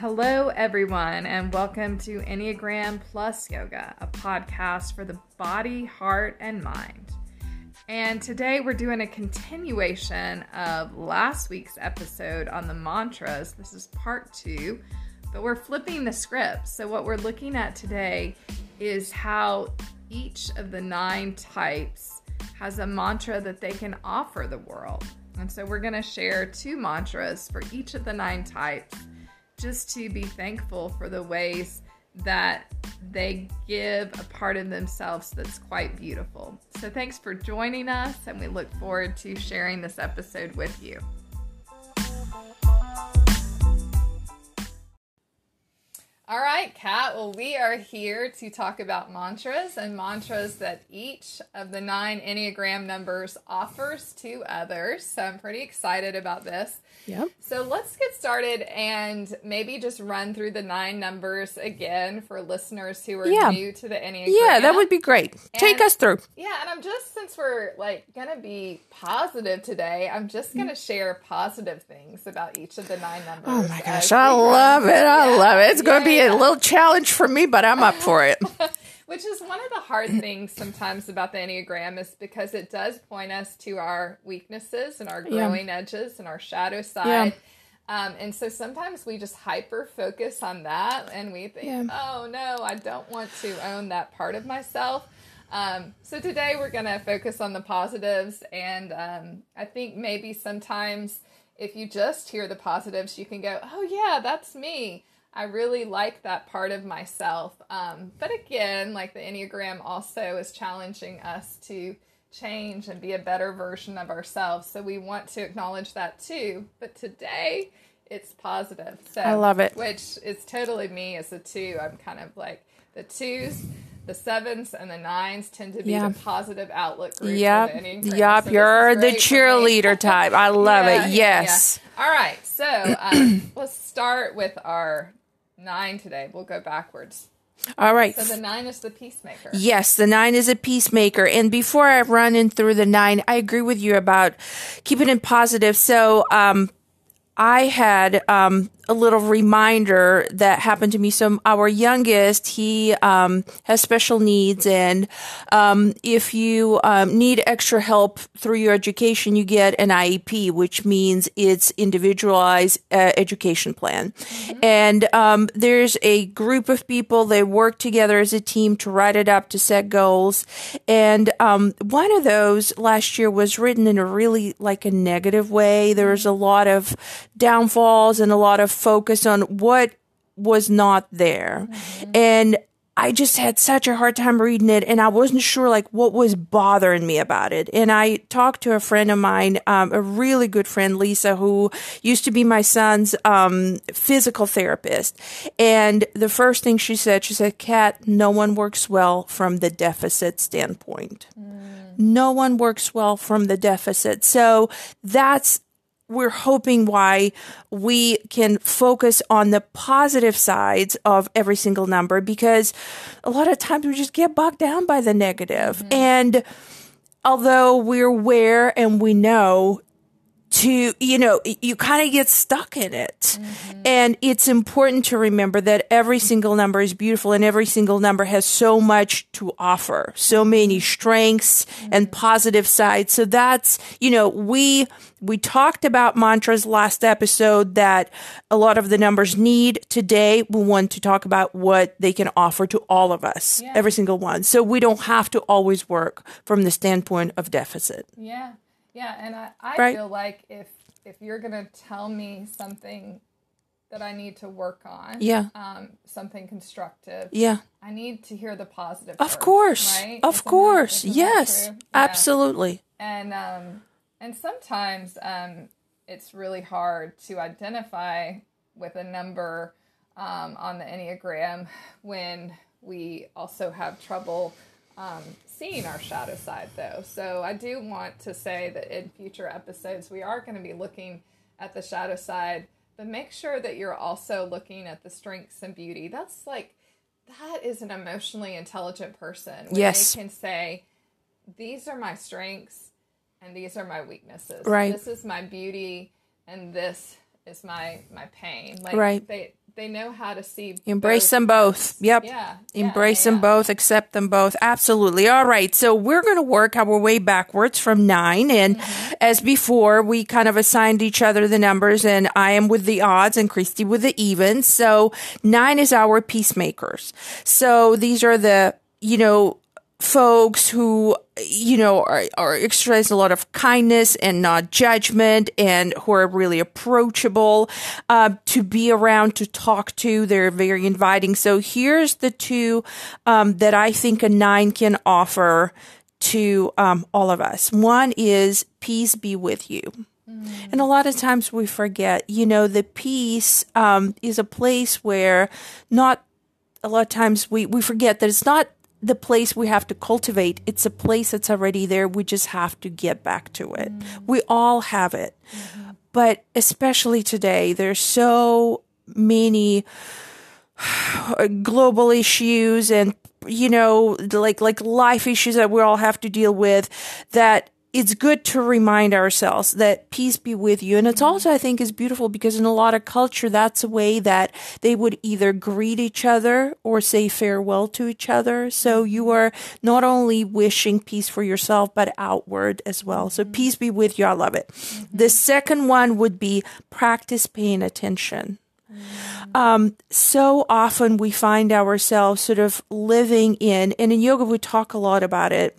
Hello, everyone, and welcome to Enneagram Plus Yoga, a podcast for the body, heart, and mind. And today we're doing a continuation of last week's episode on the mantras. This is part two, but we're flipping the script. So, what we're looking at today is how each of the nine types has a mantra that they can offer the world. And so, we're going to share two mantras for each of the nine types just to be thankful for the ways that they give a part of themselves that's quite beautiful. So, thanks for joining us, and we look forward to sharing this episode with you. All right, Kat. Well, we are here to talk about mantras and mantras that each of the nine Enneagram numbers offers to others. So I'm pretty excited about this. Yep. So let's get started and maybe just run through the nine numbers again for listeners who are Yeah. new to the Enneagram. Yeah, that would be great. Take And- us through. Yeah, and I'm just since we're like gonna be positive today, I'm just gonna mm. share positive things about each of the nine numbers. Oh my gosh, I love it. I Yeah, love it. It's going to be yeah. a little challenge for me, but I'm up for it. Which is one of the hard things sometimes about the Enneagram is because it does point us to our weaknesses and our Yeah. growing edges and our shadow side. Um, and so sometimes we just hyper focus on that and we think, Yeah. oh no, I don't want to own that part of myself. Um, so today we're going to focus on the positives. And um, I think maybe sometimes if you just hear the positives, you can go, oh yeah, that's me. I really like that part of myself. Um, but again, like the Enneagram also is challenging us to change and be a better version of ourselves. So we want to acknowledge that too. But today it's positive. So I love it. Which is totally me as a two. I'm kind of like the twos, the sevens, and the nines tend to be Yeah. the positive outlook group. Yep. of the Enneagram. Yep. So You're the great for me. cheerleader type. I love Yeah, it. Yes. yeah. All right. So um, let's start with our nine today. We'll go backwards. All right. So the nine is the peacemaker. Yes, the nine is a peacemaker. And before I run in through the nine, I agree with you about keeping it positive. So, um, I had um, a little reminder that happened to me. So our youngest, he um, has special needs, and um, if you um, need extra help through your education, you get an IEP, which means it's individualized uh, education plan. And um, there's a group of people they work together as a team to write it up to set goals. And um, one of those last year was written in a really like a negative way. There was a lot of downfalls and a lot of focus on what was not there. And I just had such a hard time reading it and I wasn't sure like what was bothering me about it. And I talked to a friend of mine, um, a really good friend, Lisa, who used to be my son's um, physical therapist. And the first thing she said, she said, Kat, no one works well from the deficit standpoint. No one works well from the deficit. So that's we're hoping why we can focus on the positive sides of every single number because a lot of times we just get bogged down by the negative. Mm-hmm. And although we're aware and we know to, you know, you kind of get stuck in it. Mm-hmm. And it's important to remember that every single number is beautiful and every single number has so much to offer, so many strengths mm-hmm. and positive sides. So that's, you know, we, we talked about mantras last episode that a lot of the numbers need. Today, we want to talk about what they can offer to all of us, Yeah. every single one. So we don't have to always work from the standpoint of deficit. Yeah. Yeah. And I, I Right. feel like if if you're gonna tell me something that I need to work on, Yeah. um, something constructive, Yeah. I need to hear the positive. Of first, course. right? Of Isn't course. that yes. Yeah. Absolutely. and um and sometimes um it's really hard to identify with a number um, on the enneagram when we also have trouble um, seeing our shadow side though so i do want to say that in future episodes we are going to be looking at the shadow side but make sure that you're also looking at the strengths and beauty that's like that is an emotionally intelligent person when Yes. they can say these are my strengths and these are my weaknesses. Right. This is my beauty and this is my my pain. Like Right. they they know how to see Embrace both them both. Yep. Yeah. Embrace yeah, them yeah. both, accept them both. Absolutely. All right. So we're going to work our way backwards from nine. And Mm-hmm. as before, we kind of assigned each other the numbers and I am with the odds and Christy with the evens. So nine is our peacemakers. So these are the, you know, folks who you know are, are exercise a lot of kindness and not judgment and who are really approachable uh, to be around to talk to. They're very inviting. So here's the two um, that i think a nine can offer to um, all of us. One is peace be with you. And a lot of times we forget, you know, the peace um, is a place where not a lot of times we, we forget that it's not the place we have to cultivate. It's a place that's already there. We just have to get back to it. Mm-hmm. We all have it. Mm-hmm. But especially today, there's so many global issues and you know like like life issues that we all have to deal with that it's good to remind ourselves that peace be with you. And it's mm-hmm. also, I think, is beautiful because in a lot of culture, that's a way that they would either greet each other or say farewell to each other. So mm-hmm. you are not only wishing peace for yourself, but outward as well. So mm-hmm. peace be with you. I love it. The second one would be practice paying attention. Um, so often we find ourselves sort of living in, and in yoga we talk a lot about it,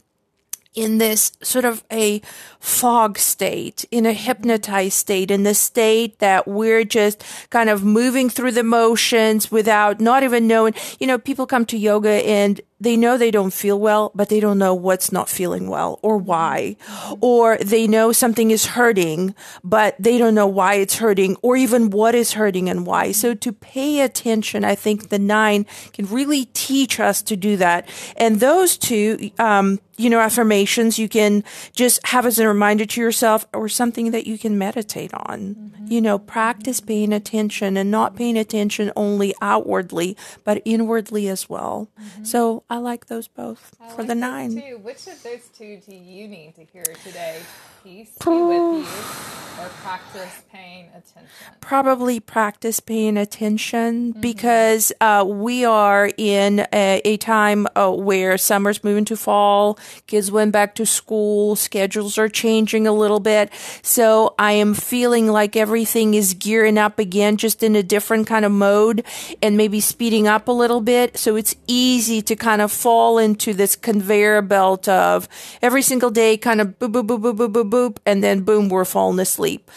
in this sort of a fog state, in a hypnotized state, in the state that we're just kind of moving through the motions without not even knowing. You know, people come to yoga and they know they don't feel well, but they don't know what's not feeling well or why. Or they know something is hurting, but they don't know why it's hurting or even what is hurting and why. So to pay attention, I think the nine can really teach us to do that. And those two, um, you know, affirmations you can just have as a reminder to yourself or something that you can meditate on. You know, practice paying attention and not paying attention only outwardly, but inwardly as well. So I like those both I for like the nine. Two. Which of those two do you need to hear today? Peace be with you, or practice paying attention. Probably practice paying attention because uh, we are in a, a time uh, where summer's moving to fall, kids went back to school, schedules are changing a little bit. So I am feeling like everything is gearing up again, just in a different kind of mode and maybe speeding up a little bit. So it's easy to kind of fall into this conveyor belt of every single day kind of boop, boop, boop, boop, boop, boop, boop, and then boom, we're falling asleep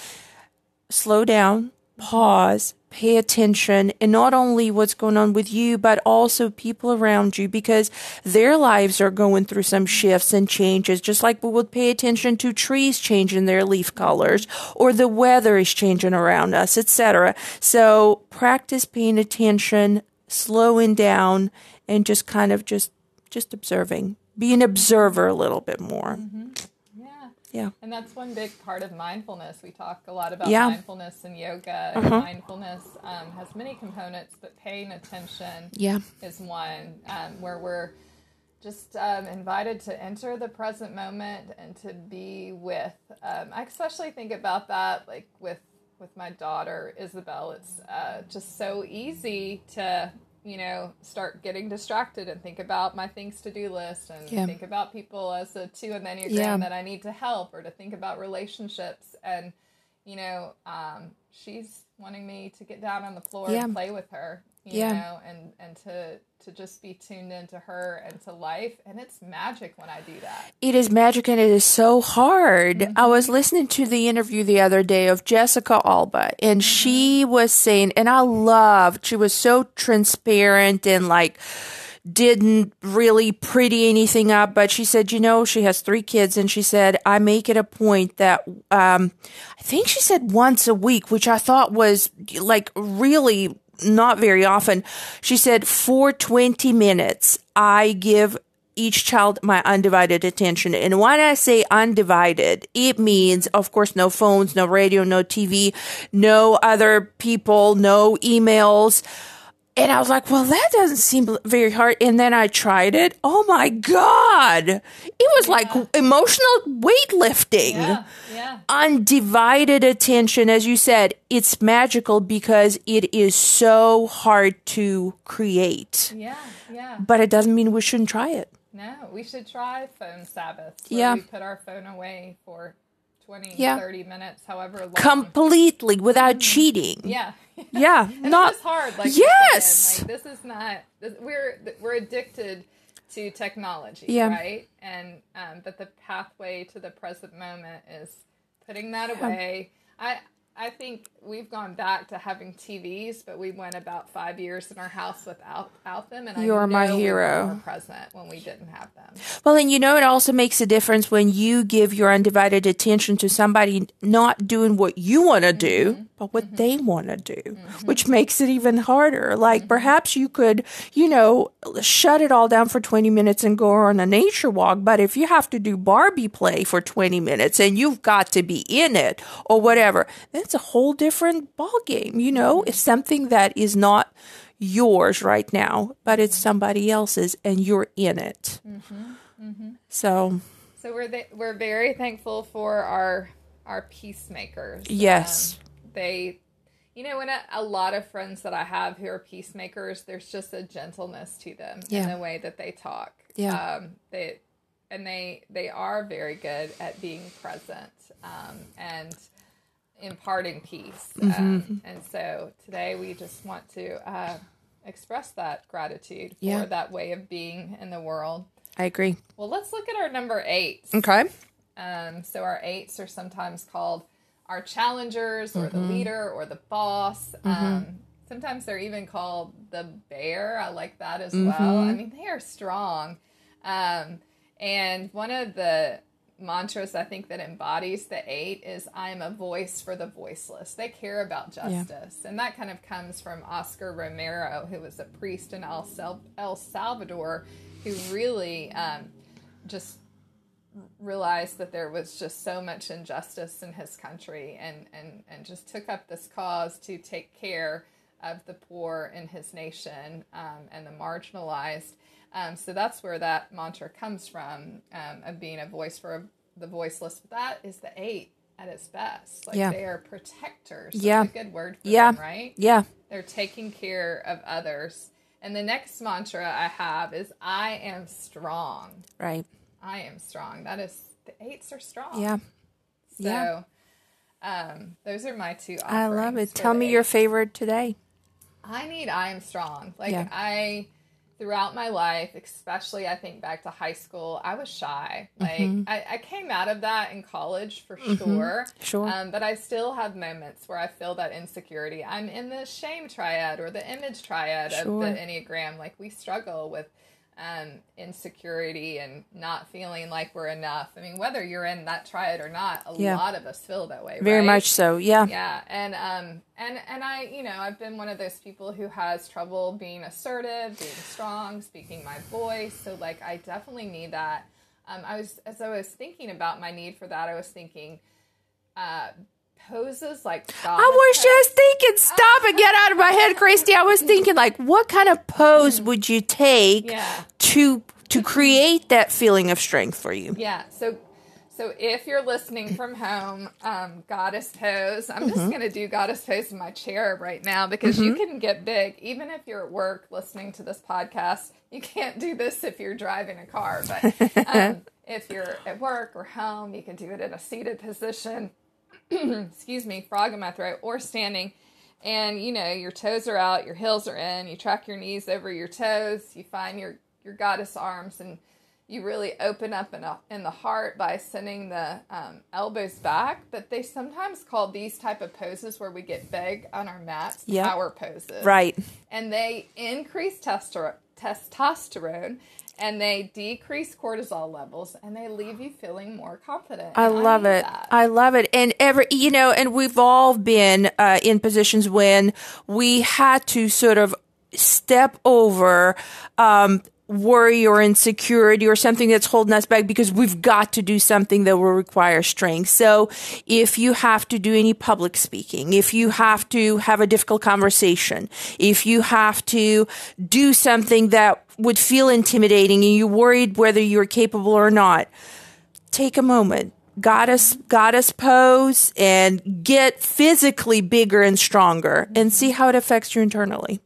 slow down, pause, pay attention, and not only what's going on with you, but also people around you because their lives are going through some shifts and changes, just like we would pay attention to trees changing their leaf colors or the weather is changing around us, etc. So practice paying attention, slowing down, and just kind of just just observing. Be an observer a little bit more. Yeah. Yeah. And that's one big part of mindfulness. We talk a lot about Yeah. mindfulness and yoga. And mindfulness um, has many components, but paying attention Yeah. is one um, where we're just um, invited to enter the present moment and to be with. Um, I especially think about that, like with with my daughter Isabel. It's uh, just so easy to you know start getting distracted and think about my things to do list and Yeah. think about people as a two in the enneagram Yeah. that I need to help or to think about relationships and you know um, she's wanting me to get down on the floor Yeah. and play with her you Yeah. know and and to to just be tuned into her and to life and it's magic when i do that It is magic and it is so hard. I was listening to the interview the other day of Jessica Alba, and she was saying, and I loved, she was so transparent and like, didn't really pretty anything up, but she said, you know, she has three kids, and she said, I make it a point that, um, I think she said once a week, which I thought was like really not very often. She said, for 20 minutes, I give each child my undivided attention. And when I say undivided, it means, of course, no phones, no radio, no TV, no other people, no emails. And I was like, well, that doesn't seem very hard. And then I tried it. Oh my God. It was like emotional weightlifting. Yeah, yeah. Undivided attention. As you said, it's magical because it is so hard to create. Yeah, yeah. But it doesn't mean we shouldn't try it. No, we should try phone Sabbath. Yeah. We put our phone away for 20, Yeah. 30 minutes, however long. Completely without mm. cheating. yeah. Yeah. Not hard. Like Yes! Like, this is not. This, we're we're addicted to technology, Yeah. right? And um, but the pathway to the present moment is putting that away. I I think we've gone back to having TVs, but we went about five years in our house without out them. And you're my know we hero. present when we didn't have them. Well, and you know, it also makes a difference when you give your undivided attention to somebody not doing what you want to do, Mm-hmm. what they want to do, mm-hmm. which makes it even harder. Like mm-hmm. perhaps you could, you know, shut it all down for 20 minutes and go on a nature walk. But if you have to do Barbie play for 20 minutes and you've got to be in it or whatever, that's a whole different ball game. You know, mm-hmm. it's something that is not yours right now, but it's somebody else's and you're in it. So, So we're th- we're very thankful for our our peacemakers. Um, yes. Um, they, you know, when a, a lot of friends that I have who are peacemakers, there's just a gentleness to them in the way that they talk. Yeah. Um, they and they they are very good at being present um, and imparting peace. Mm-hmm. Um, and so today we just want to uh, express that gratitude for Yeah. that way of being in the world. I agree. Well, let's look at our number eight. Okay. Um, so our eights are sometimes called our challengers or Mm-hmm. the leader or the boss. Um, sometimes they're even called the bear. I like that as well. Mm-hmm. I mean, they are strong. Um, and one of the mantras I think that embodies the eight is I am a voice for the voiceless. They care about justice. And that kind of comes from Oscar Romero, who was a priest in El Salvador, who really um, just realized that there was just so much injustice in his country and, and, and just took up this cause to take care of the poor in his nation um, and the marginalized. Um, so that's where that mantra comes from um, of being a voice for the voiceless. But That is the eight at its best. Like Yeah. they are protectors. That's Yeah. a good word for Yeah. them, right? Yeah. They're taking care of others. And the next mantra I have is I am strong. Right. I am strong. That is the eights are strong. Yeah. So, yeah. um, those are my two. I love it. Tell me your favorite today. I need I am strong. Like Yeah. I throughout my life, especially I think back to high school, I was shy. Like Mm-hmm. I, I came out of that in college for sure. Sure. Um, but I still have moments where I feel that insecurity. I'm in the shame triad or the image triad Sure. of the Enneagram. Like we struggle with um, insecurity and not feeling like we're enough. I mean, whether you're in that triad or not, a Yeah. lot of us feel that way. Very right? much so. Yeah. yeah and um and and i you know i've been one of those people who has trouble being assertive being strong speaking my voice so like i definitely need that um i was as i was thinking about my need for that i was thinking uh poses like I was just thinking, stop and get out of my head, Christy. I was thinking, like, what kind of pose would you take yeah to to create that feeling of strength for you? Yeah. So, so if you're listening from home, um, goddess pose. I'm Mm-hmm. just gonna do goddess pose in my chair right now because you can get big even if you're at work listening to this podcast. You can't do this if you're driving a car, but um, if you're at work or home, you can do it in a seated position. Excuse me, frog in my throat, or standing. And you know your toes are out, your heels are in. You track your knees over your toes. You find your your goddess arms and you really open up in, a, in the heart by sending the um, elbows back but they sometimes call these type of poses where we get big on our mats Yep. power poses Right. and they increase testero- testosterone and they decrease cortisol levels and they leave you feeling more confident I love need it. that. I love it. And every, you know, and we've all been uh, in positions when we had to sort of step over um, worry or insecurity or something that's holding us back because we've got to do something that will require strength. So if you have to do any public speaking, if you have to have a difficult conversation, if you have to do something that would feel intimidating and you're worried whether you're capable or not, take a moment. Goddess, goddess pose and get physically bigger and stronger and see how it affects you internally.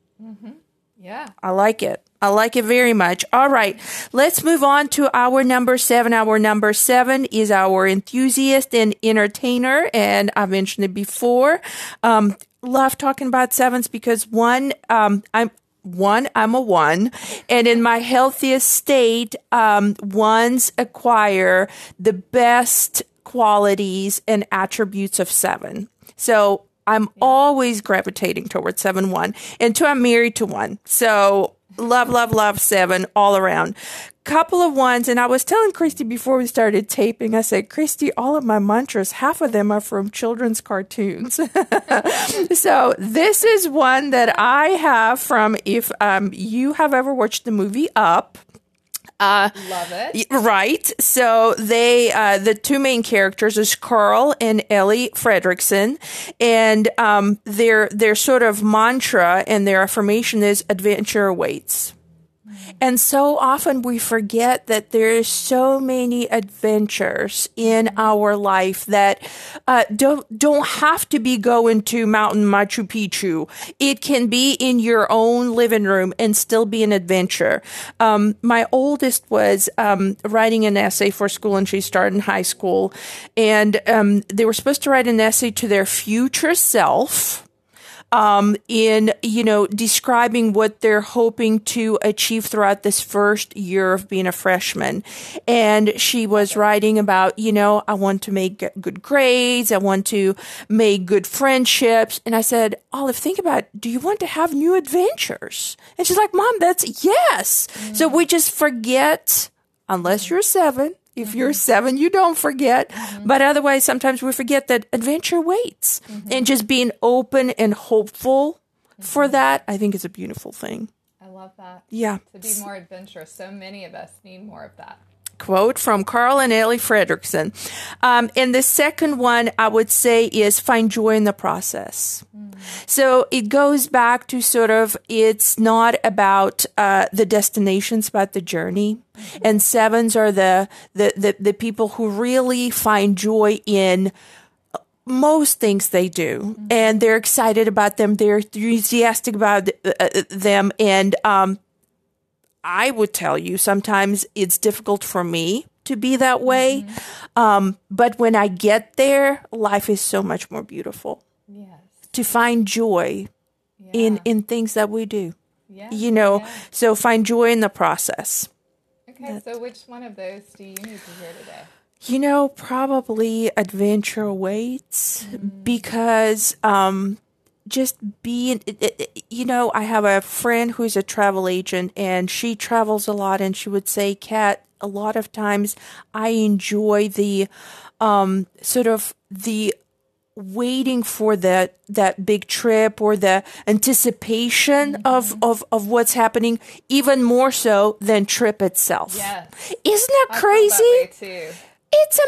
Yeah. I like it. I like it very much. All right. Let's move on to our number seven. Our number seven is our enthusiast and entertainer. And I've mentioned it before. Um, love talking about sevens because one, um, I'm, one, I'm a one, and in my healthiest state, um, ones acquire the best qualities and attributes of seven. So I'm always gravitating towards seven one, and two, I'm married to one. So love, love, love seven all around. Couple of ones, and I was telling Christy before we started taping, I said, Christy, all of my mantras, half of them are from children's cartoons. so this is one that I have from if um, you have ever watched the movie Up. Love it. Right. So they, uh, the two main characters is Carl and Ellie Fredricksen, and um, their their sort of mantra and their affirmation is adventure awaits. And so often we forget that there's so many adventures in our life that uh, don't don't have to be going to Mountain Machu Picchu. It can be in your own living room and still be an adventure. Um, my oldest was um, writing an essay for school, and she started in high school, and um, they were supposed to write an essay to their future self um, in you know describing what they're hoping to achieve throughout this first year of being a freshman. And she was writing about you know i want to make good grades. I want to make good friendships. And i said olive think about do you want to have new adventures? And she's like mom that's yes. So we just forget unless you're seven if mm-hmm. you're seven, you don't forget. Mm-hmm. But otherwise, sometimes we forget that adventure waits. Mm-hmm. And just being open and hopeful for that, I think is a beautiful thing. I love that. Yeah. To be more adventurous. So many of us need more of that. Quote from Carl and Ellie Fredricksen. Um, and the second one I would say is find joy in the process. So it goes back to sort of it's not about uh, the destinations, but the journey. And sevens are the, the the the people who really find joy in most things they do, and they're excited about them. They're enthusiastic about uh, them, and um, I would tell you sometimes it's difficult for me to be that way. Um, but when I get there, life is so much more beautiful Yes. to find joy in Yeah. in things that we do. Yeah. You know, Yeah. so find joy in the process. Okay, so which one of those do you need to hear today? You know, probably adventure awaits because um just being it- it- it- you know, I have a friend who's a travel agent and she travels a lot and she would say, "Kat, a lot of times I enjoy the um sort of the waiting for that that big trip or the anticipation of, of of what's happening even more so than trip itself. Yes. Isn't that I crazy? that. It's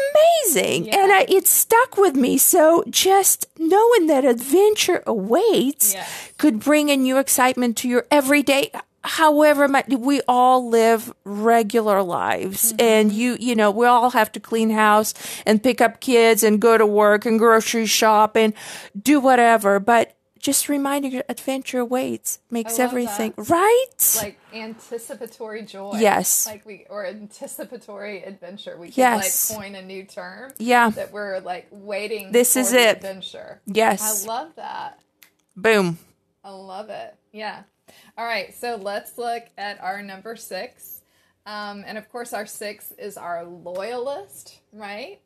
amazing. And I, it stuck with me. So just knowing that adventure awaits Yes. could bring a new excitement to your everyday. However, we all live regular lives mm-hmm. and you, you know, we all have to clean house and pick up kids and go to work and grocery shop and do whatever. But just reminding you, adventure awaits makes everything that. right. Like anticipatory joy. Yes. Like we or anticipatory adventure. We Yes. like coin a new term. Yeah. That we're like waiting This for is it. adventure. Yes. I love that. Boom. I love it. Yeah. All right. So let's look at our number six. Um, and of course, our six is our loyalist, right?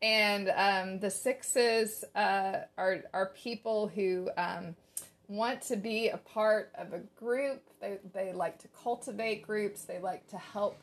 And um, the sixes uh, are, are people who um, want to be a part of a group. They, they like to cultivate groups. They like to help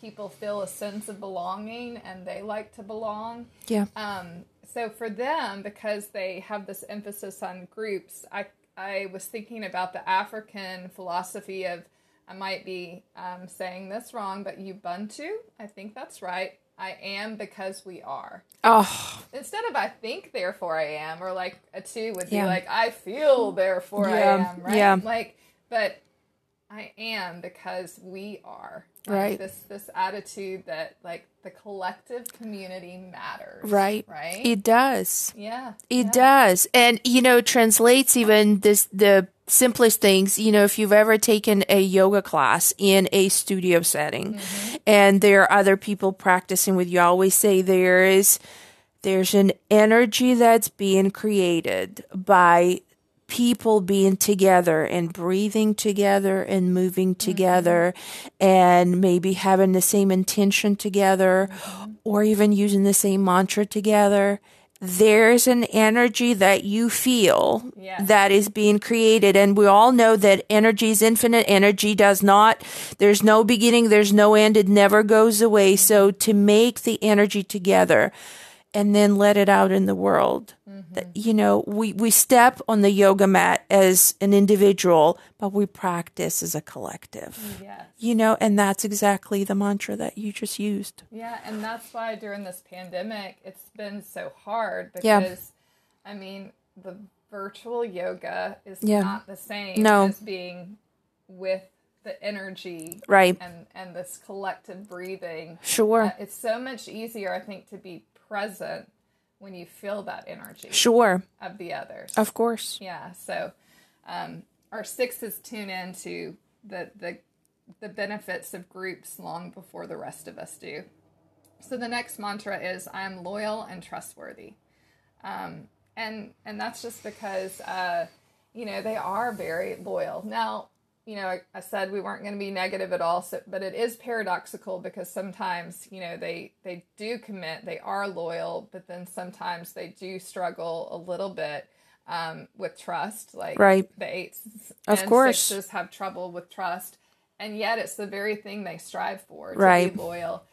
people feel a sense of belonging and they like to belong. Yeah. Um, so for them, because they have this emphasis on groups, I I was thinking about the African philosophy of I might be um, saying this wrong, but Ubuntu, I think that's right. I am because we are. Oh, Instead of I think, therefore I am, or like a two would be Yeah. like I feel, therefore I am, right? yeah. Like, but I am because we are. Like, Right. This this attitude that like the collective community matters. right. Right. It does. yeah. It yeah. does. And you know, translates even this the simplest things, you know, if you've ever taken a yoga class in a studio setting mm-hmm. and there are other people practicing with you, I always say there is there's an energy that's being created by people being together and breathing together and moving mm-hmm. together and maybe having the same intention together mm-hmm. or even using the same mantra together there's an energy that you feel Yes. that is being created. And we all know that energy is infinite. Energy does not there's no beginning there's no end. It never goes away. So to make the energy together and then let it out in the world That, you know we we step on the yoga mat as an individual but we practice as a collective Yes. you know and that's exactly the mantra that you just used Yeah, and that's why during this pandemic it's been so hard because Yeah. I mean the virtual yoga is Yeah. not the same No. as being with the energy Right. and and this collective breathing. sure Uh, it's so much easier I think to be present when you feel that energy sure of the others. of course Yeah. So um, our sixes tune into the the the benefits of groups long before the rest of us do. So the next mantra is I am loyal and trustworthy. Um, and and that's just because uh, you know they are very loyal. Now, you know, I, I said we weren't going to be negative at all, so, but it is paradoxical because sometimes you know they they do commit, they are loyal, but then sometimes they do struggle a little bit um, with trust. Like Right. the eights Of and course. sixes have trouble with trust, and yet it's the very thing they strive for to Right. be loyal.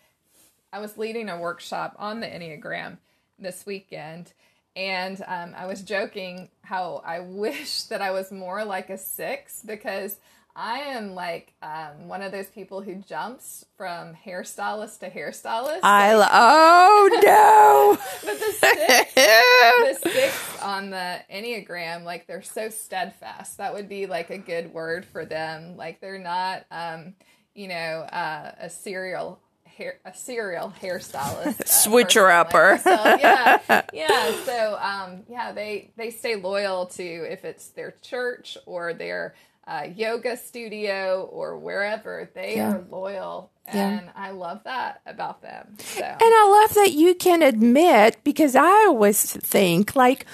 I was leading a workshop on the Enneagram this weekend, and um, I was joking how I wish that I was more like a six because I am like um, one of those people who jumps from hairstylist to hairstylist. I lo- oh no! but the six, the six on the Enneagram, like they're so steadfast. That would be like a good word for them. Like they're not, um, you know, uh, a serial hair, a serial hairstylist, uh, Switcher upper. Like yeah, yeah. So, um, yeah, they they stay loyal to if it's their church or their uh, yoga studio or wherever. They Yeah. are loyal, Yeah. and I love that about them. So. And I love that you can admit because I always think like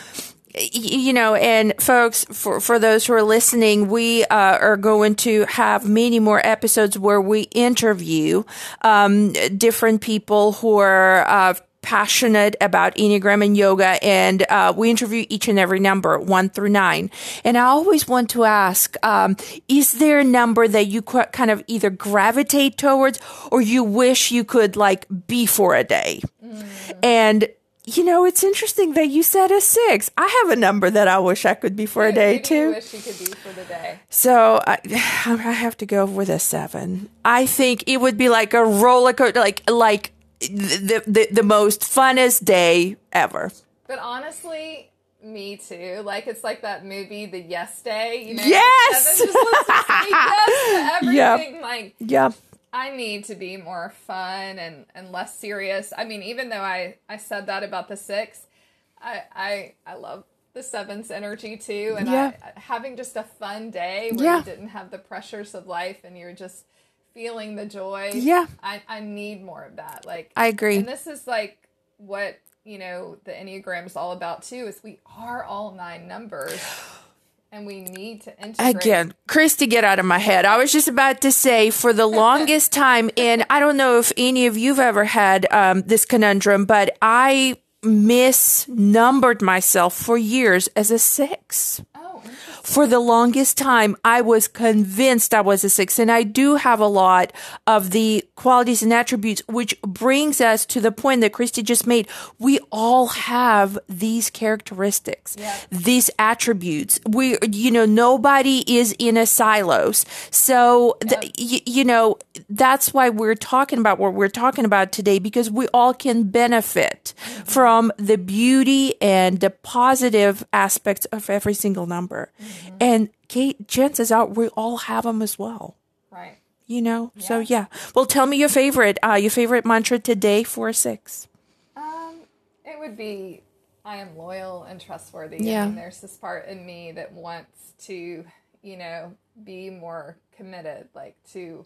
you know, and folks, for, for those who are listening, we uh, are going to have many more episodes where we interview um, different people who are uh, passionate about Enneagram and yoga, and uh, we interview each and every number, one through nine. And I always want to ask, um, is there a number that you qu- kind of either gravitate towards or you wish you could like be for a day? And you know, it's interesting that you said a six. I have a number that I wish I could be for a day too. Wish you could be for the day. So I, I have to go with a seven. I think it would be like a roller coaster, like like the the, the most funnest day ever. But honestly, me too. Like it's like that movie, The Yes Day. You know, Yes! Kevin just lets us say yes to Yep. Like Yeah, I need to be more fun and and less serious. I mean, even though I I said that about the six, I I I love the seven's energy too, and Yeah. I, having just a fun day where Yeah. you didn't have the pressures of life and you're just feeling the joy. Yeah. I I need more of that. Like I agree. and this is like what you know the enneagram is all about too. Is we are all nine numbers, and we need to integrate. Again, Christy, get out of my head. I was just about to say for the longest time, and I don't know if any of you've ever had um, this conundrum, but I misnumbered myself for years as a six. For the longest time, I was convinced I was a six. And I do have a lot of the qualities and attributes, which brings us to the point that Christy just made. We all have these characteristics, Yeah. these attributes. We, you know, nobody is in a silos. So, th- y- you know, that's why we're talking about what we're talking about today because we all can benefit mm-hmm. from the beauty and the positive aspects of every single number. Mm-hmm. And Kate, chances are we all have them as well. Right. You know, so yeah. Well, tell me your favorite, uh, your favorite mantra today for a six. Um, it would be I am loyal and trustworthy. Yeah. Mean, there's this part in me that wants to, you know, be more committed, like to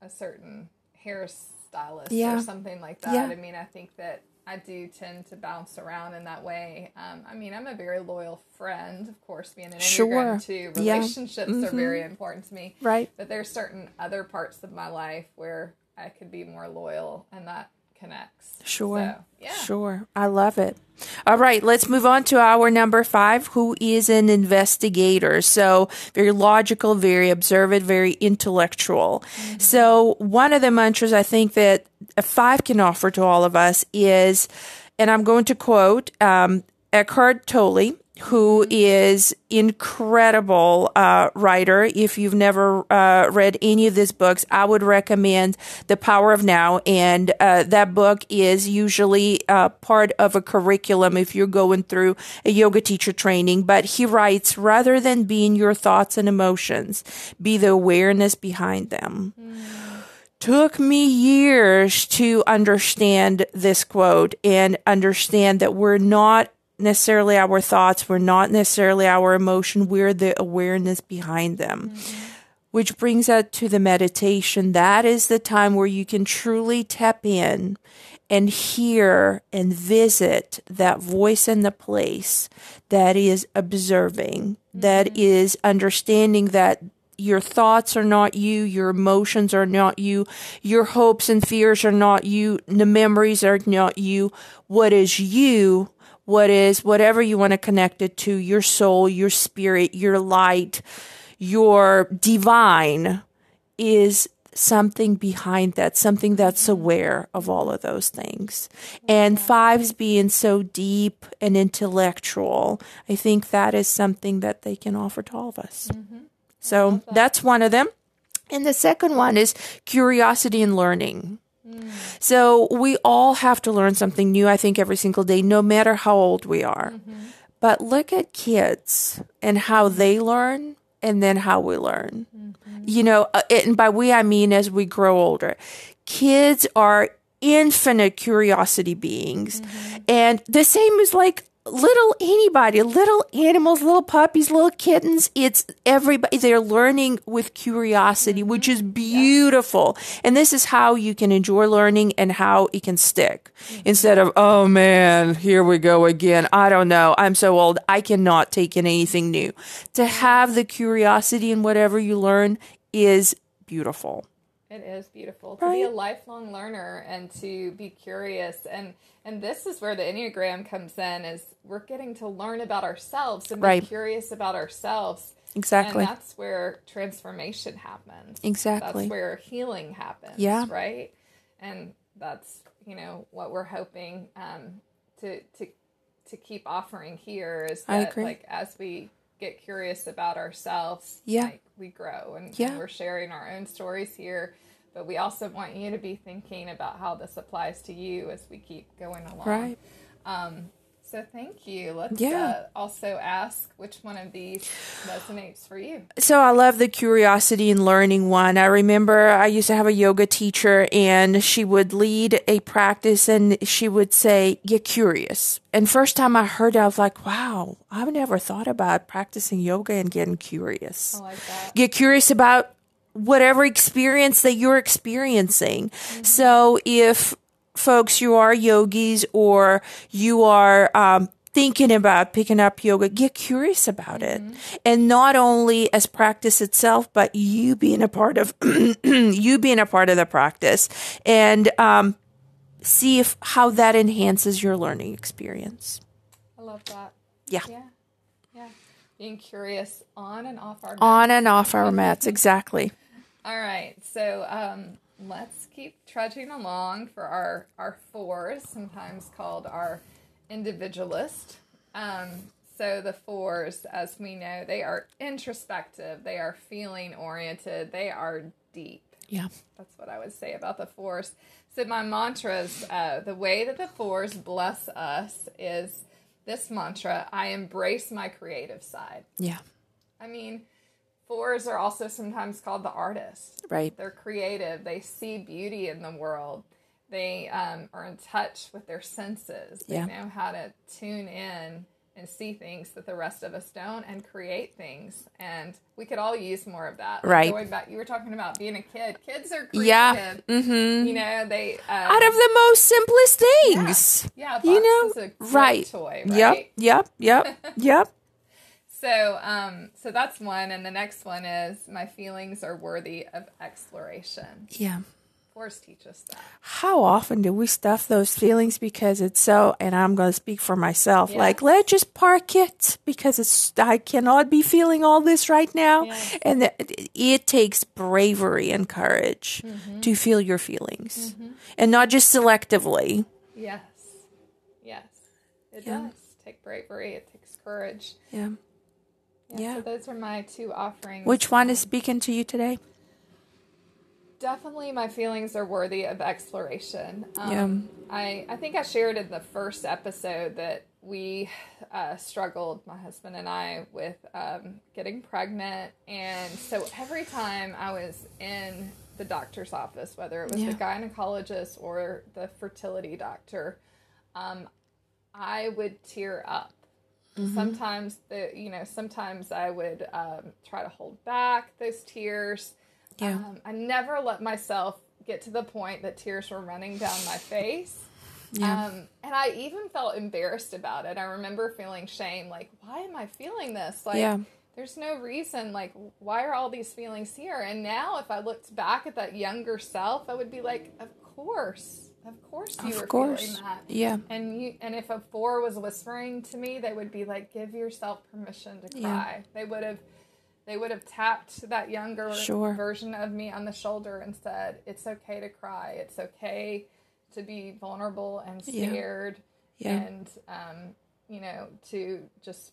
a certain hairstylist Yeah. or something like that. Yeah. I mean, I think that I do tend to bounce around in that way. Um, I mean, I'm a very loyal friend, of course, being an Sure. Enneagram two. Yeah. Relationships are very important to me. Right. But there's certain other parts of my life where I could be more loyal and that connects. Sure. So, yeah. Sure. I love it. All right, let's move on to our number five, who is an investigator. So, very logical, very observant, very intellectual. So, one of the mantras I think that a five can offer to all of us is, and I'm going to quote um, Eckhart Tolle, who is incredible uh, writer. If you've never uh, read any of his books, I would recommend The Power of Now. And uh, that book is usually uh, part of a curriculum if you're going through a yoga teacher training. But he writes, rather than being your thoughts and emotions, be the awareness behind them took me years to understand this quote and understand that we're not necessarily our thoughts, we're not necessarily our emotion, we're the awareness behind them. Mm-hmm. Which brings us to the meditation. That is the time where you can truly tap in and hear and visit that voice in the place that is observing, that mm-hmm. is understanding that your thoughts are not you, your emotions are not you, your hopes and fears are not you, the memories are not you. What is you? What is whatever you want to connect it to, your soul, your spirit, your light, your divine is something behind that, something that's aware of all of those things. And fives being so deep and intellectual, I think that is something that they can offer to all of us. So that's one of them. And the second one is curiosity and learning. So we all have to learn something new, I think, every single day, no matter how old we are. Mm-hmm. But look at kids and how mm-hmm. they learn and then how we learn. Mm-hmm. You know, uh, and by we, I mean as we grow older. Kids are infinite curiosity beings. And the same is like little anybody, little animals, little puppies, little kittens. It's everybody. They're learning with curiosity, mm-hmm. which is beautiful. And this is how you can enjoy learning and how it can stick mm-hmm. instead of, oh man, here we go again. I don't know. I'm so old. I cannot take in anything new. To mm-hmm. have the curiosity in whatever you learn is beautiful. It is beautiful to be a lifelong learner and to be curious and and this is where the Enneagram comes in is we're getting to learn about ourselves and be Right. curious about ourselves. Exactly. And that's where transformation happens. Exactly. That's where healing happens. Yeah. Right. And that's, you know, what we're hoping um, to to to keep offering here is I that agree. like as we get curious about ourselves, Yeah. like we grow and, Yeah. and we're sharing our own stories here. But we also want you to be thinking about how this applies to you as we keep going along. Right. Um, so thank you. Let's Yeah. uh, also ask which one of these resonates for you. So I love the curiosity and learning one. I remember I used to have a yoga teacher and she would lead a practice and she would say, get curious. And first time I heard it, I was like, wow, I've never thought about practicing yoga and getting curious. I like that. Get curious about whatever experience that you're experiencing. So if folks, you are yogis or you are, um, thinking about picking up yoga, get curious about it. And not only as practice itself, but you being a part of, you being a part of the practice and, um, see if how that enhances your learning experience. I love that. Yeah. Yeah. Yeah. being curious on and off our On and off our mats, exactly. All right, so um, let's keep trudging along for our our fours, sometimes called our individualist. Um, so the fours, as we know, they are introspective, they are feeling oriented, they are deep. Yeah. That's what I would say about the fours. So my mantras, uh, the way that the fours bless us is this mantra: I embrace my creative side. Yeah. I mean, fours are also sometimes called the artist. Right. They're creative. They see beauty in the world. They um, are in touch with their senses. They Yeah. know how to tune in and see things that the rest of us don't and create things. And we could all use more of that. Like Right. Going back, you were talking about being a kid. Kids are creative. Yeah. Mm-hmm. You know, they. Um, Out of the most simplest things. yeah, a You know, is a great right. toy, right? Yep. Yep. Yep. yep. So, um, so that's one, and the next one is my feelings are worthy of exploration. Yeah. Fours teach us that. How often do we stuff those feelings because it's so, and I'm going to speak for myself, Yeah. like, let's just park it because it's, I cannot be feeling all this right now. Yes. And that it takes bravery and courage Mm-hmm. to feel your feelings and not just selectively. Yes, yes, it Yeah. does take bravery. It takes courage. Yeah. Yeah, Yeah. So those are my two offerings. Which one is speaking to you today? definitely my feelings are worthy of exploration. Um, I I think I shared in the first episode that we uh, struggled, my husband and I, with um, getting pregnant, and so every time I was in the doctor's office, whether it was Yeah. the gynecologist or the fertility doctor, um, I would tear up. Sometimes the you know sometimes I would um, try to hold back those tears. Yeah. Um, I never let myself get to the point that tears were running down my face. Yeah. Um, and I even felt embarrassed about it. I remember feeling shame, like, why am I feeling this? Like, Yeah. there's no reason. Like, why are all these feelings here? And now, if I looked back at that younger self, I would be like, of course, of course, you Of were course. feeling that. Yeah. And you, and if a four was whispering to me, they would be like, "Give yourself permission to cry. Yeah. cry." They would have, they would have tapped that younger Sure. version of me on the shoulder and said, "It's okay to cry. It's okay to be vulnerable and scared, Yeah. and um, you know, to just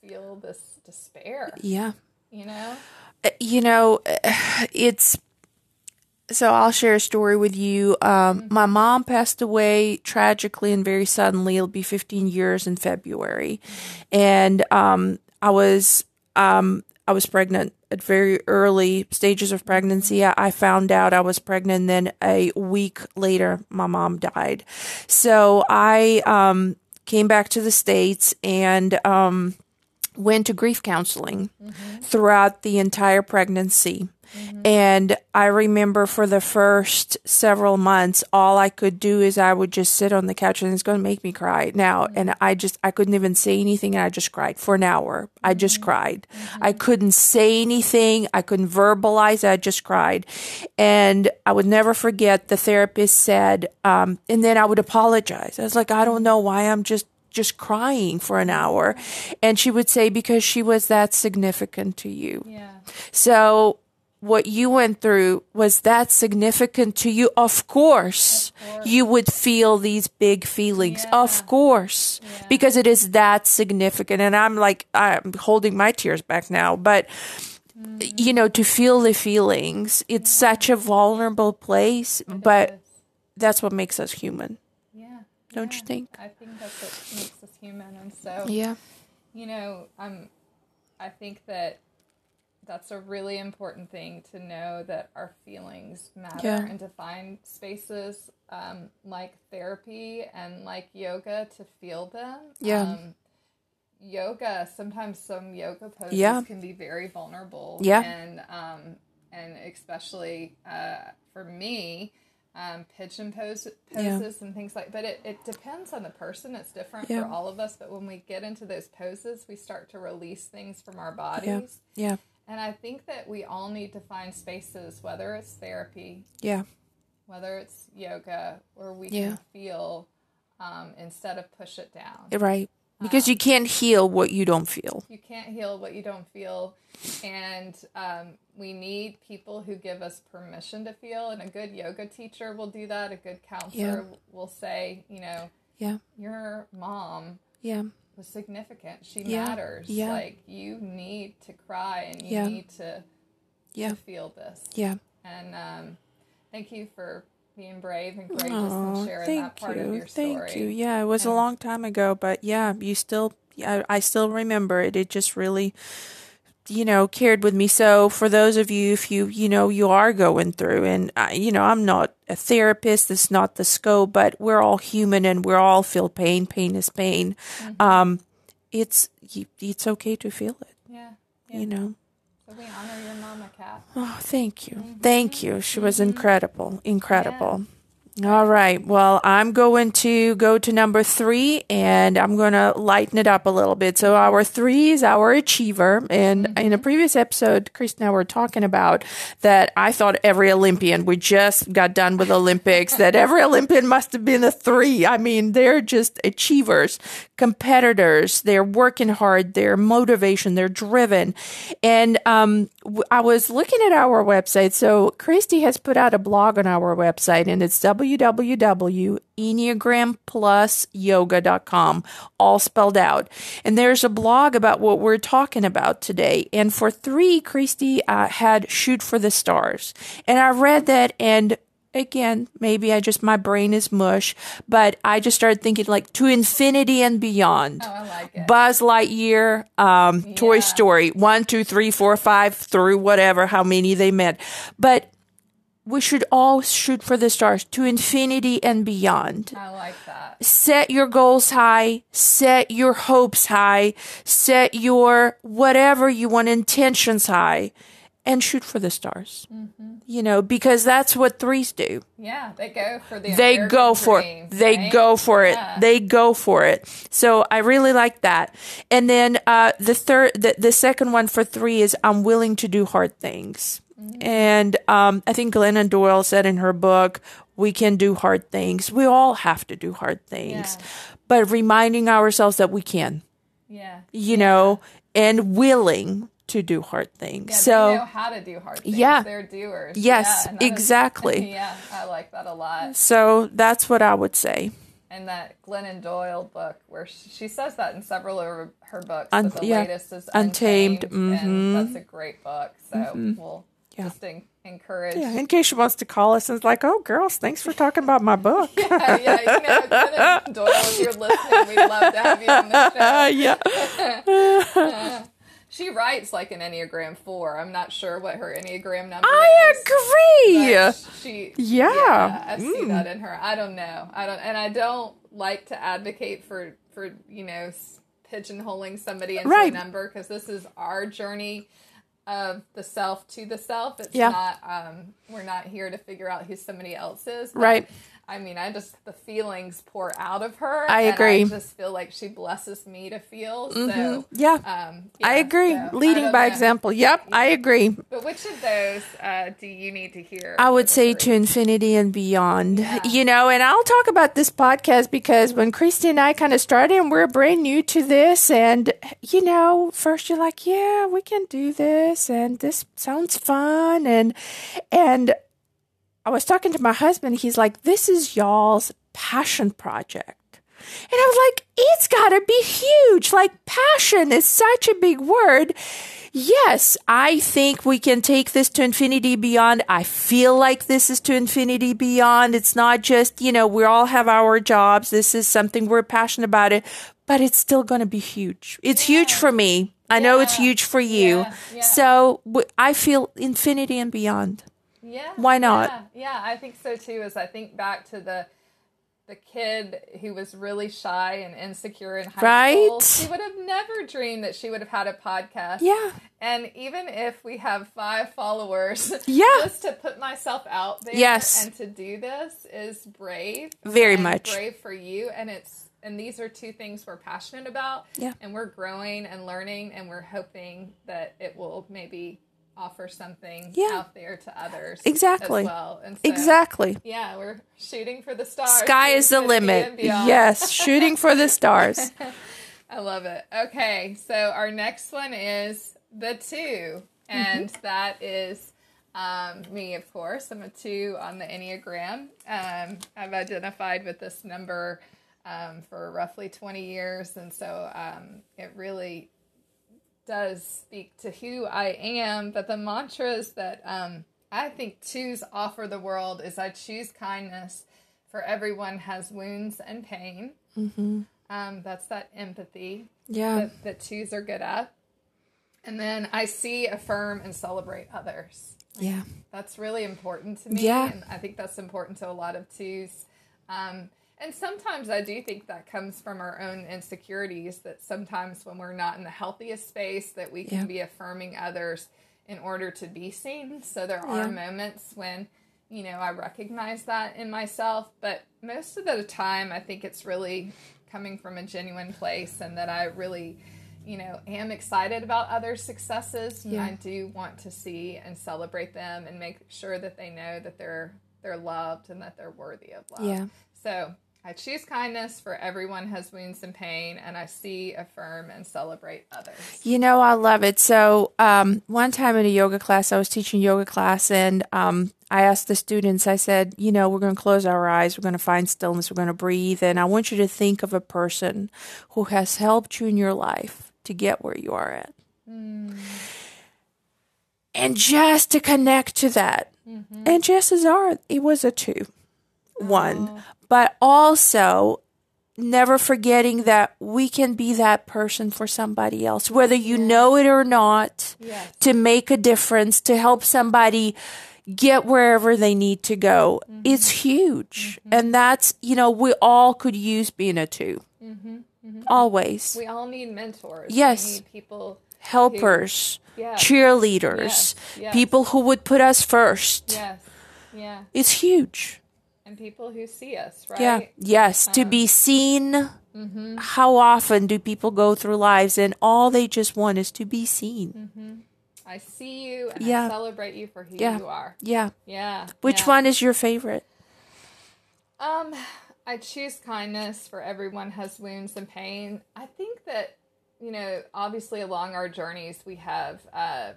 feel this despair." Yeah. You know, Uh, you know, it's so I'll share a story with you. Um, My mom passed away tragically and very suddenly. It'll be 15 years in February, and um, I was um, I was pregnant at very early stages of pregnancy. I, I found out I was pregnant. Then a week later, my mom died. So I um, came back to the states and. Um, went to grief counseling throughout the entire pregnancy. Mm-hmm. And I remember for the first several months, all I could do is I would just sit on the couch and it's going to make me cry now. Mm-hmm. And I just, I couldn't even say anything. And I just cried for an hour. I just mm-hmm. cried. I couldn't say anything. I couldn't verbalize. I just cried. And I would never forget the therapist said, um, and then I would apologize. I was like, I don't know why I'm just just crying for an hour. And she would say, because she was that significant to you. yeah, So what you went through was that significant to you. Of course, you would feel these big feelings. Yeah. Of course, because it is that significant. And I'm like, I'm holding my tears back now, but mm-hmm. you know, to feel the feelings, it's such a vulnerable place, but Yes. that's what makes us human. yeah, Don't you think? I think that's what makes us human, and so Yeah. you know, i'm I think that that's a really important thing to know that our feelings matter Yeah. and to find spaces um, like therapy and like yoga to feel them. Yeah. Um, yoga, sometimes some yoga poses Yeah. can be very vulnerable. Yeah. And, um, and especially uh, for me, um, pigeon pose, Yeah. poses and things like but it, it depends on the person it's different Yeah. for all of us but when we get into those poses we start to release things from our bodies Yeah. And i think that we all need to find spaces whether it's therapy Yeah. whether it's yoga where we Yeah. can feel um, instead of push it down Right. because you can't heal what you don't feel. You can't heal what you don't feel. And um, we need people who give us permission to feel. And a good yoga teacher will do that. A good counselor will say, you know, Yeah. your mom Yeah. Was significant. She Yeah, matters. yeah. Like you need to cry and you Yeah. need to, Yeah. to feel this. Yeah. And um, thank you for being brave and courageous Oh, and sharing thank that part you. of your story. Thank you. Yeah, it was a long time ago, but yeah, you still, yeah, I still remember it. It just really, you know, cared with me. So for those of you, if you, you know, you are going through, and I, you know, I'm not a therapist. This is not the scope, but we're all human and we're all feel pain. Pain is pain. Mm-hmm. Um, it's it's okay to feel it. Yeah. yeah. You know. So we honor your mama, Kat. Oh, thank you. Mm-hmm. Thank you. She was incredible. Incredible. All right. Well, I'm going to go to number three and I'm going to lighten it up a little bit. So, our three is our achiever. And Mm-hmm. in a previous episode, Chris and I were talking about that I thought every Olympian, we just got done with Olympics, that every Olympian must have been a three. I mean, they're just achievers, competitors. They're working hard, they're motivation, they're driven. And um, I was looking at our website. So Christy has put out a blog on our website, and it's www.enneagramplusyoga.com, all spelled out. And there's a blog about what we're talking about today. And for three, Christy uh, had Shoot for the Stars. And I read that and again, maybe I just, my brain is mush, but I just started thinking like to infinity and beyond. Oh, I like it. Buzz Lightyear, um, Toy Story, one, two, three, four, five, through whatever, how many they meant. But we should all shoot for the stars to infinity and beyond. I like that. Set your goals high, set your hopes high, set your whatever you want intentions high, and shoot for the stars. Mm-hmm. You know, because that's what threes do Yeah, they go for the they American go for dream, it. They right? go for it. They go for it. So I really like that. And then uh, the third, the, the second one for three is I'm willing to do hard things. Mm-hmm. And um, I think Glennon Doyle said in her book, we can do hard things. We all have to do hard things, Yeah. but reminding ourselves that we can, Yeah. you know, and willing to do hard things. Yeah, so they know how to do hard things. Yeah. They're doers. Yes, Yeah, that is- exactly. yeah, I like that a lot. so that's what I would say. And that Glennon Doyle book, where she, says that in several of her, her books, Un- the yeah. latest is Untamed, Untamed, mhm. and that's a great book. So we'll Yeah. just en- encourage. Yeah, in case she wants to call us and is like, oh, girls, thanks for talking about my book. yeah, yeah, you know, Doyle, if you're listening, we'd love to have you on the show. yeah. She writes like an Enneagram 4. I'm not sure what her Enneagram number I is. I agree. She, Yeah. I see mm. that in her. I don't know. I don't, and I don't like to advocate for for you know pigeonholing somebody into Right. a number because this is our journey of the self to the self. It's Yeah. not. Um, we're not here to figure out who somebody else is. Right. I mean, I just the feelings pour out of her. I and agree. I just feel like she blesses me to feel. So Yeah. um, I agree. so Leading don't by know. example. Yep, I agree. But which of those uh, do you need to hear? I would say to infinity and beyond. Yeah. You know, and I'll talk about this podcast because when Christy and I kind of started and we're brand new to this and you know, first you're like, yeah, we can do this and this sounds fun and and I was talking to my husband, he's like, This is y'all's passion project. And I was like, it's got to be huge. Like, passion is such a big word. Yes, I think we can take this to infinity beyond. I feel like this is to infinity beyond. It's not just, you know, we all have our jobs. This is something we're passionate about it, but it's still going to be huge. It's huge for me. I know it's huge for you. Yeah. Yeah. So w- I feel infinity and beyond. Yeah. Why not? Yeah, yeah, I think so too. As I think back to the the kid who was really shy and insecure in high school, Right? she would have never dreamed that she would have had a podcast. Yeah. And even if we have five followers, Yeah. just to put myself out there Yes. and to do this is brave. Very much. brave for you. And it's and these are two things we're passionate about. Yeah. And we're growing and learning and we're hoping that it will maybe offer something Yeah. out there to others Exactly. as well. So, Exactly. Yeah, we're shooting for the stars. Sky is the limit. Yes, shooting for the stars. I love it. Okay, so our next one is the two, and Mm-hmm. that is um, me, of course. I'm a two on the Enneagram. Um, I've identified with this number um, for roughly 20 years, and so um, it really does speak to who I am. But the mantras that um, I think twos offer the world is I choose kindness, for everyone has wounds and pain. Mm-hmm. Um, that's that empathy Yeah. that, that twos are good at. And then I see, affirm, and celebrate others. Yeah. That's really important to me. Yeah. And I think that's important to a lot of twos. Um, and sometimes I do think that comes from our own insecurities that sometimes when we're not in the healthiest space that we can Yeah. be affirming others in order to be seen. So there Yeah. are moments when, you know, I recognize that in myself, but most of the time I think it's really coming from a genuine place and that I really, you know, am excited about other successes and Yeah. I do want to see and celebrate them and make sure that they know that they're they're loved and that they're worthy of love. Yeah. So I choose kindness for everyone has wounds and pain, and I see, affirm, and celebrate others. You know, I love it. So, um, one time in a yoga class, I was teaching yoga class, and um, I asked the students, I said, you know, we're going to close our eyes, we're going to find stillness, we're going to breathe, and I want you to think of a person who has helped you in your life to get where you are at. And just to connect to that. And chances are it was a two, one. But also, never forgetting that we can be that person for somebody else, whether you know it or not, Yes. to make a difference, to help somebody get wherever they need to go. Mm-hmm. It's huge. Mm-hmm. And that's, you know, we all could use being a 2 mm-hmm. Always. We all need mentors. Yes. We need people. Helpers, Yes. cheerleaders, yes. people who would put us first. Yes. Yeah. It's huge. And people who see us, right? Yeah. Yes. to be seen. How often do people go through lives and all they just want is to be seen? I see you and Yeah. I celebrate you for who Yeah. you are. Yeah. Yeah. Which yeah. one is your favorite? Um, I choose kindness for everyone has wounds and pain. I think that, you know, obviously along our journeys we have uh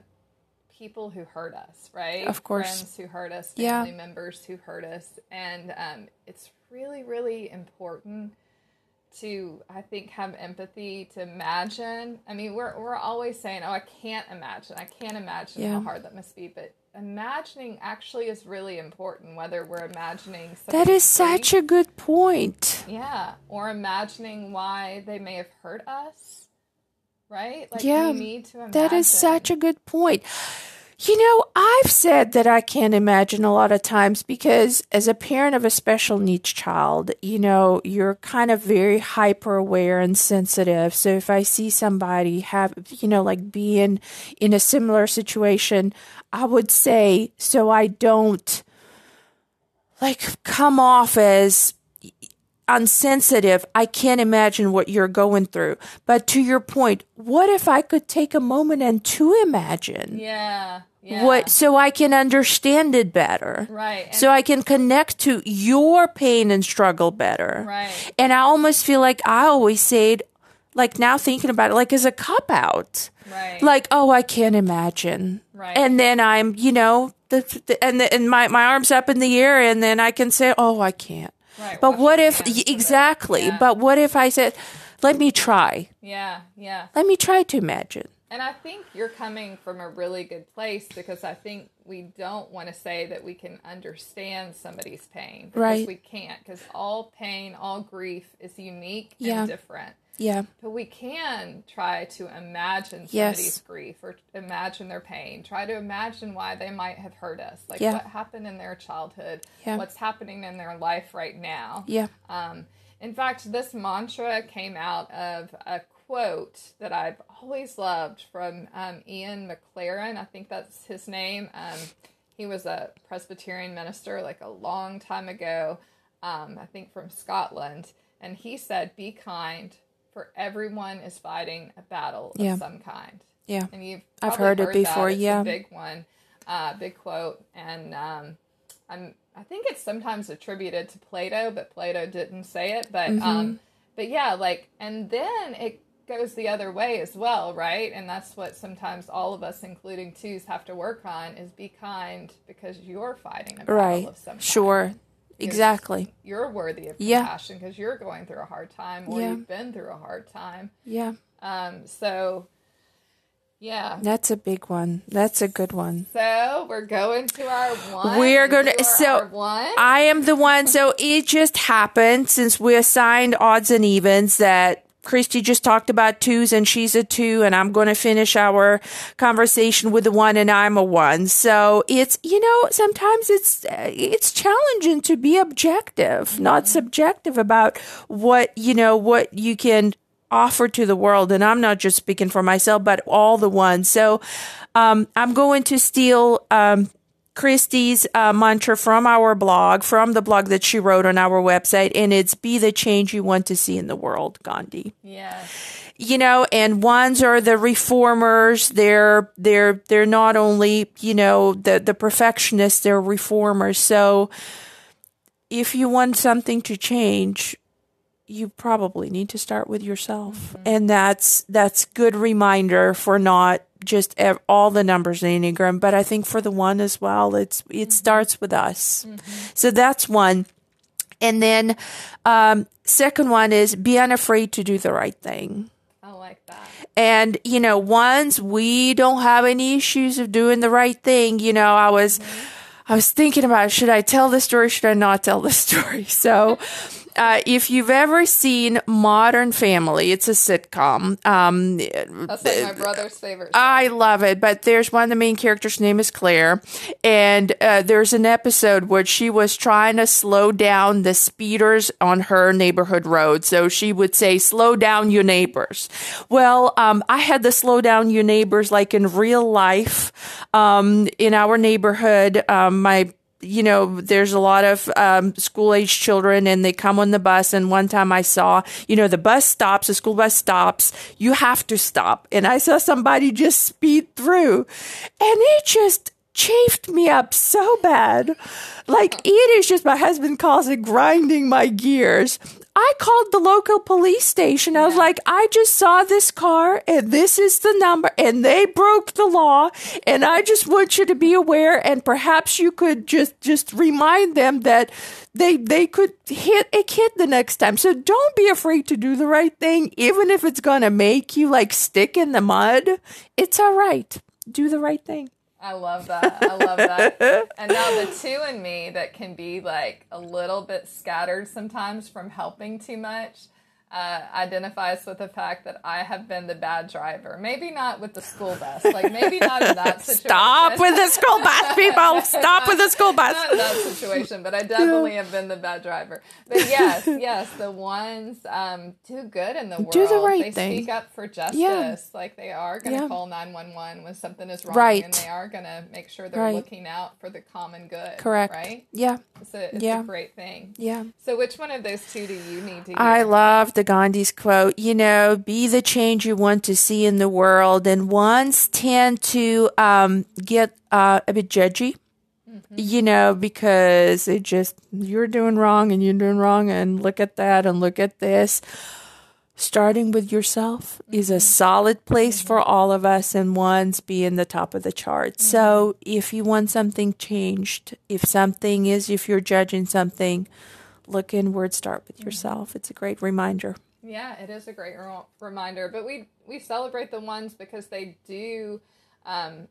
people who hurt us, right? Of course. Friends who hurt us, Yeah. family members who hurt us. And um it's really, really important to I think have empathy to imagine. I mean, we're we're always saying, "Oh, I can't imagine. I can't imagine Yeah. how hard that must be." But imagining actually is really important whether we're imagining That is such a good point. yeah, or imagining why they may have hurt us. Right? Like Yeah, we need to imagine. That is such a good point. You know, I've said that I can't imagine a lot of times because as a parent of a special needs child, you know, you're kind of very hyper aware and sensitive. So if I see somebody have, you know, like being in a similar situation, I would say so I don't like come off as unsensitive, I can't imagine what you're going through. But to your point, what if I could take a moment and to imagine Yeah. Yeah. what so I can understand it better? Right. And, So I can connect to your pain and struggle better. right. And I almost feel like I always say it like now thinking about it like as a cop out. Right. Like, oh, I can't imagine. Right. And then I'm, you know, the, the and the, and my my arms up in the air and then I can say, "Oh, I can't." Right, But what if hands with it. exactly? Yeah. But what if I said, "Let me try. yeah. Yeah. Let me try to imagine." And I think you're coming from a really good place because I think we don't want to say that we can understand somebody's pain. Because Right. we can't, because all pain, all grief is unique Yeah. and different. Yeah. But we can try to imagine Yes. somebody's grief or imagine their pain. Try to imagine why they might have hurt us. Like Yeah. what happened in their childhood, Yeah. what's happening in their life right now. Yeah. Um, in fact, this mantra came out of a quote that I've always loved from um, Ian Maclaren. I think that's his name. Um, he was a Presbyterian minister like a long time ago, um, I think from Scotland. And he said, Be kind, for everyone is fighting a battle of Yeah. some kind. Yeah. And you've I've probably heard it before, yeah. a big one, uh, big quote, and um, I'm I think it's sometimes attributed to Plato, but Plato didn't say it. But Mm-hmm. um, but yeah, like, and then it goes the other way as well, right? And that's what sometimes all of us, including twos, have to work on is be kind because you're fighting a battle Right. of some kind. Sure. Exactly. You're worthy of Yeah. compassion because you're going through a hard time or Yeah. you've been through a hard time. Yeah. Um, so yeah. That's a big one. That's a good one. So we're going to our one. We're going to are so one. I am the one. So it just happened since we assigned odds and evens that Christy just talked about twos and she's a two and I'm going to finish our conversation with the one and I'm a one. So it's, you know, sometimes it's, it's challenging to be objective, not subjective about what, you know, what you can offer to the world. And I'm not just speaking for myself, but all the ones. So, um, I'm going to steal, um, Christy's uh, mantra from our blog, from the blog that she wrote on our website, and it's be the change you want to see in the world, Gandhi. yeah. You know, and ones are the reformers. They're they're they're not only you know the the perfectionists. They're reformers. So if you want something to change, you probably need to start with yourself, mm-hmm. and that's that's good reminder for not just ev- all the numbers in enneagram, but I think for the one as well, it's it mm-hmm. starts with us. Mm-hmm. So that's one. And then um, second one is be unafraid to do the right thing. I like that. And, you know, ones, we don't have any issues of doing the right thing. You know, I was, I was thinking about, should I tell the story? Should I not tell the story? So, uh, if you've ever seen Modern Family, it's a sitcom. Um, That's like my brother's favorite. Show. I love it, but there's one of the main characters' name is Claire, and uh, there's an episode where she was trying to slow down the speeders on her neighborhood road. So she would say, "Slow down, you neighbors." Well, um, I had to slow down you neighbors like in real life. Um, in our neighborhood, um, my you know, there's a lot of um, school age children and they come on the bus. And one time I saw, you know, the bus stops, the school bus stops, you have to stop. And I saw somebody just speed through and it just chafed me up so bad. Like it is just, my husband calls it grinding my gears. I called the local police station. I was like, I just saw this car and this is the number and they broke the law. And I just want you to be aware and perhaps you could just, just remind them that they, they could hit a kid the next time. So don't be afraid to do the right thing. Even if it's going to make you like stick in the mud, it's all right. Do the right thing. I love that. I love that. and now the two in me that can be like a little bit scattered sometimes from helping too much uh, identifies with the fact that I have been the bad driver. Maybe not with the school bus. Like maybe not in that situation. Stop with the school bus, people. Stop with the school bus. not that situation, but I definitely have been the bad driver. But yes, yes, the ones um, do good in the world. Do the right they thing. speak up for justice. Yeah. Like they are going to Yeah. call nine one one when something is wrong, Right. and they are going to make sure they're Right. looking out for the common good. Correct. Right. Yeah. It's a, it's Yeah. a great thing. Yeah. So, which one of those two do you need to? Hear? I love the Gandhi's quote, you know, be the change you want to see in the world. And ones tend to um, get uh, a bit judgy, you know, because it just, you're doing wrong and you're doing wrong and look at that and look at this. Starting with yourself is a solid place for all of us, and ones being the top of the chart. So, if you want something changed, if something is, if you're judging something, look inward, start with yourself. It's a great reminder. Yeah, it is a great re- reminder. But we we celebrate the ones because they do um,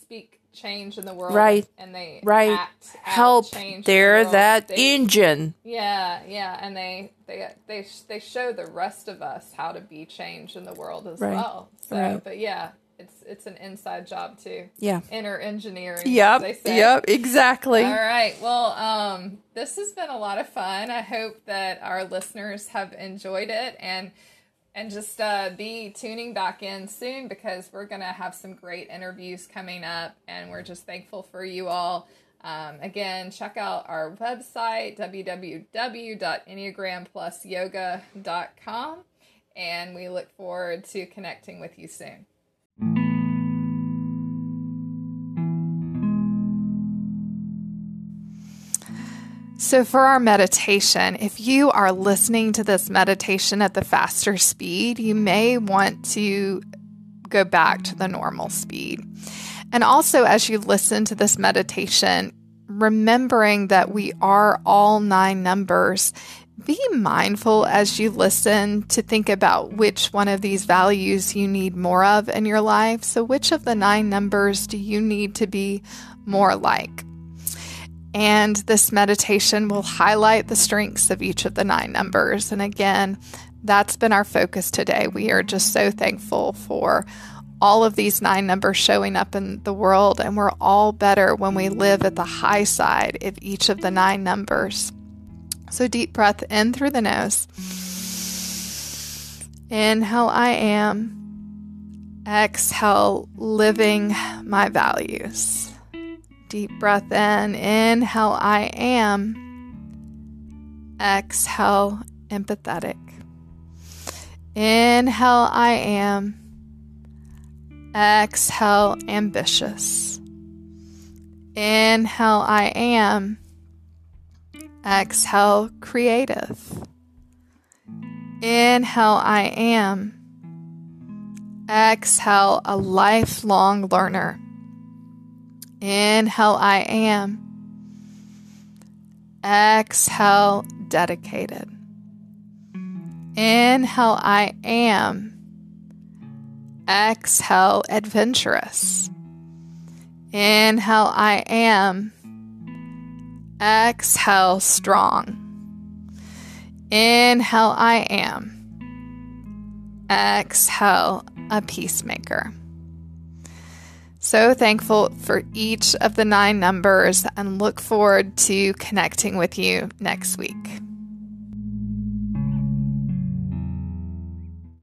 speak change in the world, Right. And they Right. Help. the They're world. that They- engine. Yeah, yeah, and they they they they show the rest of us how to be change in the world as Right. well. So, Right. but yeah, it's it's an inside job too. Yeah. Inner engineering. Yep. as they say. Yep. Exactly. All right. Well, um, this has been a lot of fun. I hope that our listeners have enjoyed it and and just uh, be tuning back in soon because we're gonna have some great interviews coming up, and we're just thankful for you all. Um, again, check out our website www.enneagramplusyoga.com, and we look forward to connecting with you soon. So, for our meditation, if you are listening to this meditation at the faster speed, you may want to go back to the normal speed. And also, as you listen to this meditation, remembering that we are all nine numbers, be mindful as you listen to think about which one of these values you need more of in your life. So, which of the nine numbers do you need to be more like? And this meditation will highlight the strengths of each of the nine numbers. And again, that's been our focus today. We are just so thankful for all of these nine numbers showing up in the world, and we're all better when we live at the high side of each of the nine numbers. So, deep breath in through the nose. Inhale, I am. Exhale, living my values. Deep breath in. Inhale, I am. Exhale, empathetic. Inhale, I am. Exhale, ambitious. Inhale, I am. Exhale, creative. Inhale, I am. Exhale, a lifelong learner. Inhale, I am. Exhale, dedicated. Inhale, I am. Exhale, adventurous. Inhale, I am. Exhale, strong. Inhale, I am. Exhale, a peacemaker. So thankful for each of the nine numbers and look forward to connecting with you next week.